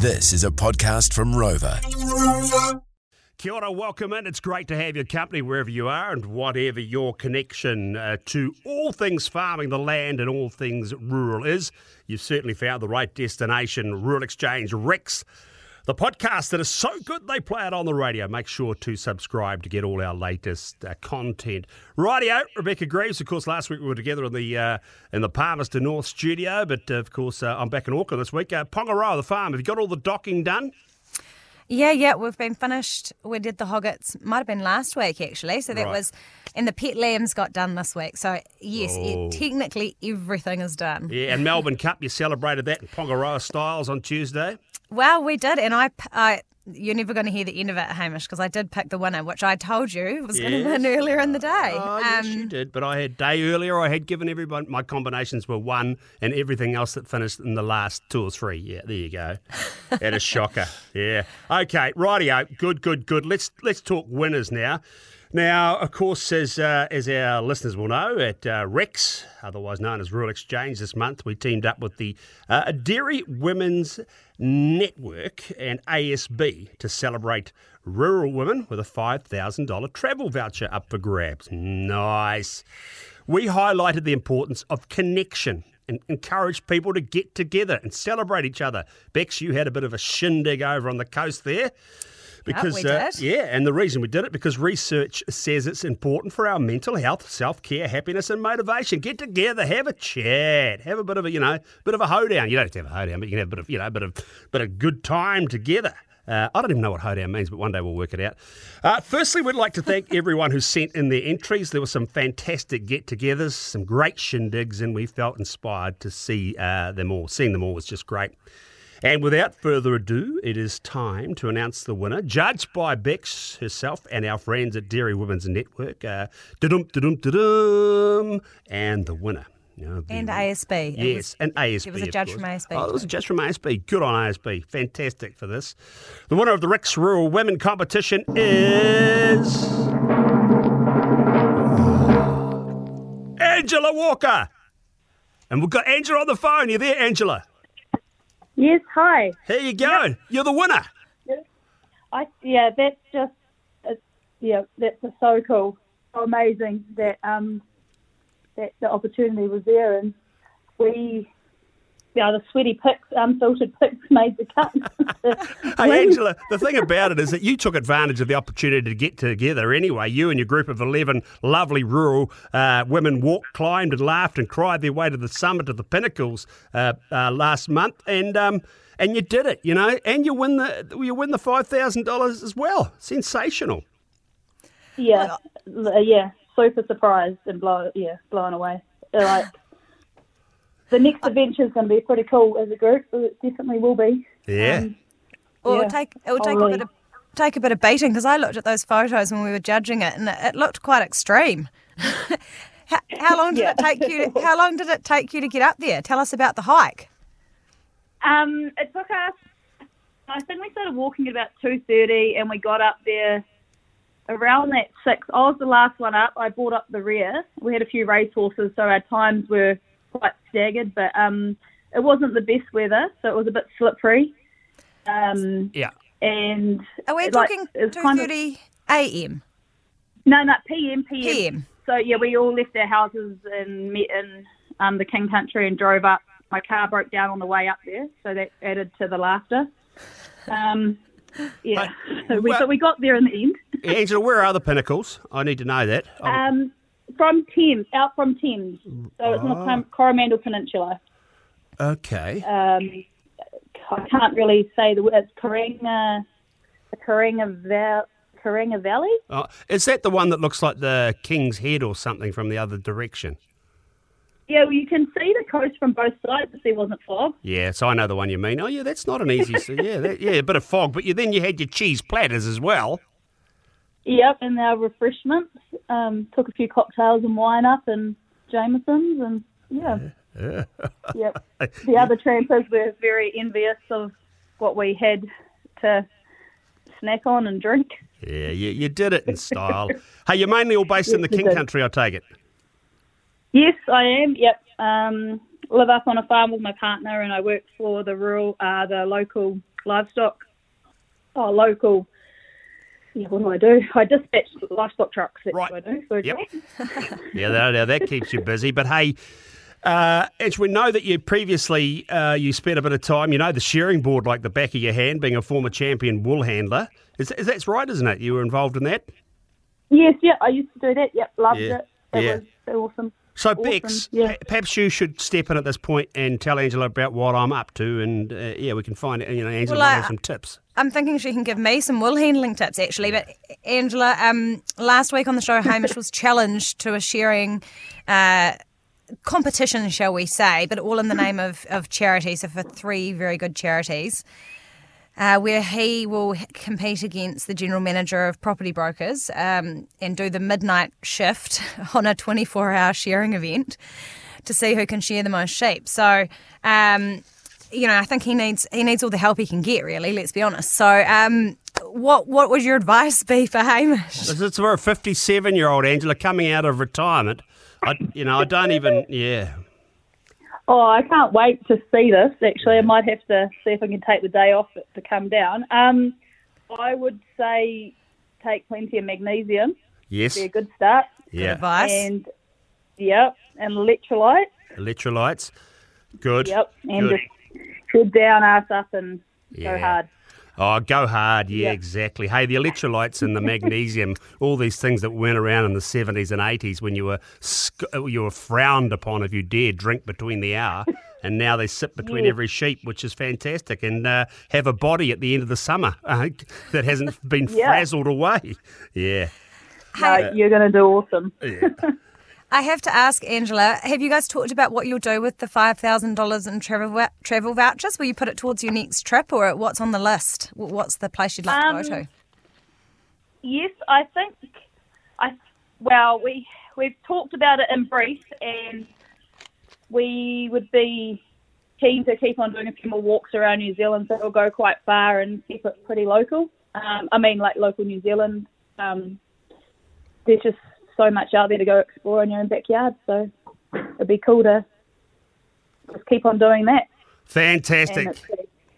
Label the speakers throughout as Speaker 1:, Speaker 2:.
Speaker 1: This is a podcast from Rova.
Speaker 2: Kia ora, welcome in. It's great to have your company wherever you are and whatever your connection uh, to all things farming, the land, and all things rural is. You've certainly found the right destination, Rural Exchange Rex. The podcast that is so good they play it on the radio. Make sure to subscribe to get all our latest uh, content. Radio, Rebecca Greaves. Of course, last week we were together in the uh, in the Palmerston North studio, but uh, of course uh, I'm back in Auckland this week. Uh, Pongaroa, the farm. Have you got all the docking done?
Speaker 3: Yeah, yeah, we've been finished. We did the hoggets, might have been last week actually. So that
Speaker 2: Right.
Speaker 3: was, and the pet lambs got done this week. So yes,
Speaker 2: Oh.
Speaker 3: it, technically everything is done.
Speaker 2: Yeah, and Melbourne Cup, you celebrated that in Pongaroa styles on Tuesday.
Speaker 3: Well, we did, and I, p- I- you're never going to hear the end of it, Hamish, because I did pick the winner, which I told you was going to win earlier in the day.
Speaker 2: Oh, yes, you
Speaker 3: Um,
Speaker 2: did. But I had day earlier. I had given everyone my combinations were one, and everything else that finished in the last two or three. Yeah, there you go. Had a shocker. Yeah. Okay, rightio. Good, good, good. Let's let's talk winners now. Now, of course, as uh, as our listeners will know, at uh, Rex, otherwise known as Rural Exchange, this month we teamed up with the uh, Dairy Women's Network and ASB to celebrate rural women with a $5,000 travel voucher up for grabs. Nice. We highlighted the importance of connection and encouraged people to get together and celebrate each other. Bex, you had a bit of a shindig over on the coast there. Because
Speaker 3: we
Speaker 2: uh, yeah, and the reason we did it because research says it's important for our mental health, self-care, happiness, and motivation. Get together, have a chat, have a bit of a you know, bit of a hoedown. You don't have to have a hoedown, but you can have a bit of you know, a bit of bit of good time together. Uh, I don't even know what hoedown means, but one day we'll work it out. Uh, firstly, we'd like to thank everyone who sent in their entries. There were some fantastic get-togethers, some great shindigs, and we felt inspired to see uh, them all. Seeing them all was just great. And without further ado, it is time to announce the winner, judged by Bex herself and our friends at Dairy Women's Network. Uh, da-dum, da-dum, da-dum, and the winner.
Speaker 3: And ASB.
Speaker 2: Yes,
Speaker 3: was-
Speaker 2: and ASB.
Speaker 3: it was a judge from ASB
Speaker 2: Oh, it was a judge from ASB. Good on ASB. Fantastic for this. The winner of the Rex Rural Women Competition is. Angela Walker. And we've got Angela on the phone. You there, Angela?
Speaker 4: Yes, hi.
Speaker 2: Here you go. You're the winner.
Speaker 4: I yeah, that's just it's, yeah, that's just so cool, so amazing that um that the opportunity was there and we yeah the sweaty pics, unfiltered pics made the cut.
Speaker 2: Hey, Angela, the thing about it is that you took advantage of the opportunity to get together anyway. You and your group of 11 lovely rural uh, women walked, climbed, and laughed and cried their way to the summit of the pinnacles uh, uh, last month. And um, and you did it, you know, and you win the you win the $5,000 as well. Sensational.
Speaker 4: yeah, yeah, super surprised and blown yeah blown away. Like the next adventure is going to be pretty cool as a group. It definitely will be.
Speaker 2: Yeah.
Speaker 4: Um,
Speaker 3: Well, it
Speaker 4: Yeah.
Speaker 3: would take it would
Speaker 4: Oh,
Speaker 3: take a bit of take a bit of beating because I looked at those photos when we were judging it, and it, it looked quite extreme. how, how long did
Speaker 4: Yeah.
Speaker 3: it take you? To, How long did it take you to get up there? Tell us about the hike.
Speaker 4: Um, it took us. I think we started walking at about two thirty, and we got up there around that six. I was the last one up. I brought up the rear. We had a few race horses, so our times were quite staggered, but um, it wasn't the best weather, so it was a bit slippery. Um,
Speaker 2: Yeah.
Speaker 4: and
Speaker 3: Are we
Speaker 4: it, like,
Speaker 3: talking
Speaker 4: it was
Speaker 3: two
Speaker 4: kind of-
Speaker 3: thirty a.m.
Speaker 4: no, no, PM, PM.
Speaker 3: PM.
Speaker 4: So yeah, we all left our houses and met in um, the King Country and drove up. My car broke down on the way up there, so that added to the laughter. Um, yeah, so we,
Speaker 2: well-
Speaker 4: but we got there in the end.
Speaker 2: Angela, where are the pinnacles? I need to know that.
Speaker 4: Um, from Thames, out from Thames, so it's on the Cor- Coromandel Peninsula.
Speaker 2: okay.
Speaker 4: Um, I can't really say the word. It's Karenga, Karenga, Val, Karenga Valley.
Speaker 2: Oh, is that the one that looks like the King's Head or something from the other direction?
Speaker 4: Yeah, well, you can see the coast from both sides there wasn't fog.
Speaker 2: Yeah, so I know the one you mean. Oh, yeah, that's not an easy. yeah, that, yeah, a bit of fog, but you, then you had your cheese platters as well.
Speaker 4: Yep, and our refreshments. Um, took a few cocktails and wine up and Jameson's and yeah. yep. The other trampers were very envious of what we had to snack on and drink.
Speaker 2: Yeah, you, you did it in style. hey, you're mainly all based in the King. Country, I take it.
Speaker 4: Yes, I am. Yep. Um, live up on a farm with my partner, and I work for the rural, uh, the local livestock, oh, local. Yeah, what do I do? I dispatch livestock trucks. That's
Speaker 2: Right.
Speaker 4: what I do. For
Speaker 2: Yep. Yeah, that, that, keeps you busy. But hey, uh, Ange, we know that you previously uh, you spent a bit of time. You know the shearing board like the back of your hand, being a former champion wool handler. Is, is that's right, isn't it? You were involved in that.
Speaker 4: Yes, yeah, I used to do that. Yep, loved
Speaker 2: Yeah.
Speaker 4: it. That
Speaker 2: Yeah.
Speaker 4: was awesome.
Speaker 2: So,
Speaker 4: Awesome,
Speaker 2: Bex,
Speaker 4: yeah.
Speaker 2: perhaps you should step in at this point and tell Angela about what I'm up to, and uh, yeah, we can find you know Angela
Speaker 3: Well,
Speaker 2: might
Speaker 3: I-
Speaker 2: have some tips.
Speaker 3: I'm thinking she can give me some wool handling tips actually. But Angela, um, last week on the show, Hamish was challenged to a shearing uh, competition, shall we say, but all in the name of, of charity. So for three very good charities. Uh, where he will compete against the general manager of property brokers um, and do the midnight shift on a 24 hour shearing event to see who can shear the most sheep. So, um, you know, I think he needs he needs all the help he can get. Really, let's be honest. So, um, what what would your advice be for Hamish?
Speaker 2: Is for a 57 year old Angela coming out of retirement. I, you know, I don't even. Yeah,
Speaker 4: Oh, I can't wait to see this. Actually, I might have to see if I can take the day off to come down. Um, I would say take plenty of magnesium.
Speaker 2: yes,
Speaker 4: Be a good start.
Speaker 2: yeah.
Speaker 3: Advice.
Speaker 4: And yep, and electrolytes.
Speaker 2: Electrolytes, good.
Speaker 4: Yep, and
Speaker 2: good.
Speaker 4: just head down, ass up, and
Speaker 2: Yeah.
Speaker 4: go hard.
Speaker 2: Oh, go hard. Yeah,
Speaker 4: Yeah.
Speaker 2: exactly. Hey, the electrolytes and the magnesium, all these things that went around in the 70s and 80s when you were sc- you were frowned upon if you dared drink between the hour. And now they sit between
Speaker 4: Yeah.
Speaker 2: every sheep, which is fantastic, and uh, have a body at the end of the summer uh, that hasn't been
Speaker 4: Yeah.
Speaker 2: frazzled away. Yeah.
Speaker 4: No, you're going to do awesome.
Speaker 2: yeah.
Speaker 3: I have to ask Angela, have you guys talked about what you'll do with the five thousand dollars in travel travel vouchers? Will you put it towards your next trip, or what's on the list? What's the place you'd like
Speaker 4: Um,
Speaker 3: to go to?
Speaker 4: Yes, I think. I well, we we've talked about it in brief, and we would be keen to keep on doing a few more walks around New Zealand, so we'll go quite far and keep it pretty local. Um, I mean, like local New Zealand. Um, there's just so much out there to go explore in your own backyard, so it'd be cool to just keep on doing that.
Speaker 2: Fantastic.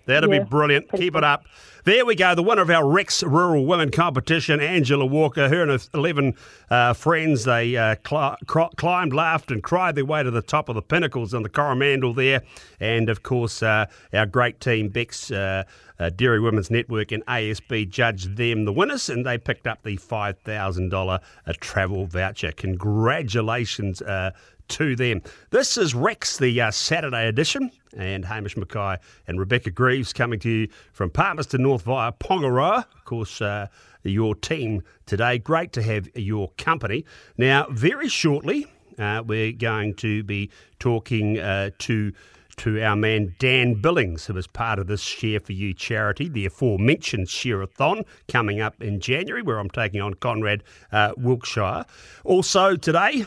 Speaker 2: That'll
Speaker 4: Yeah,
Speaker 2: be brilliant. Keep it up. There we go. The winner of our Rex Rural Women Competition, Angela Walker. Her and her 11 uh, friends, they uh, cl- climbed, laughed, and cried their way to the top of the pinnacles on the Coromandel there. And of course, uh, our great team, Bex uh, uh, Dairy Women's Network and ASB, judged them the winners, and they picked up the $5,000 uh, travel voucher. Congratulations. Uh, to them. This is Rex, the uh, Saturday edition, and Hamish Mackay and Rebecca Greaves coming to you from Palmerston North via Pongaroa. Of course, uh, your team today. Great to have your company. Now, very shortly, uh, we're going to be talking uh, to to our man Dan Billings, who is part of this Share for You charity, the aforementioned Share-a-thon, coming up in January, where I'm taking on Conrad uh, Wilkshire. Also today,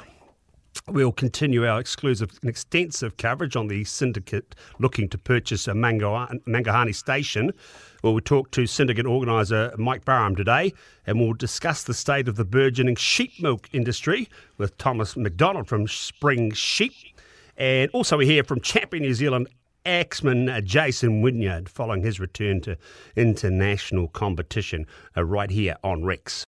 Speaker 2: We'll continue our exclusive and extensive coverage on the syndicate looking to purchase a Mangaohane station. Well, talk to syndicate organiser Mike Barham today, and we'll discuss the state of the burgeoning sheep milk industry with Thomas McDonald from Spring Sheep. And also, we hear from champion New Zealand axeman uh, Jason Wynyard following his return to international competition uh, right here on Rex.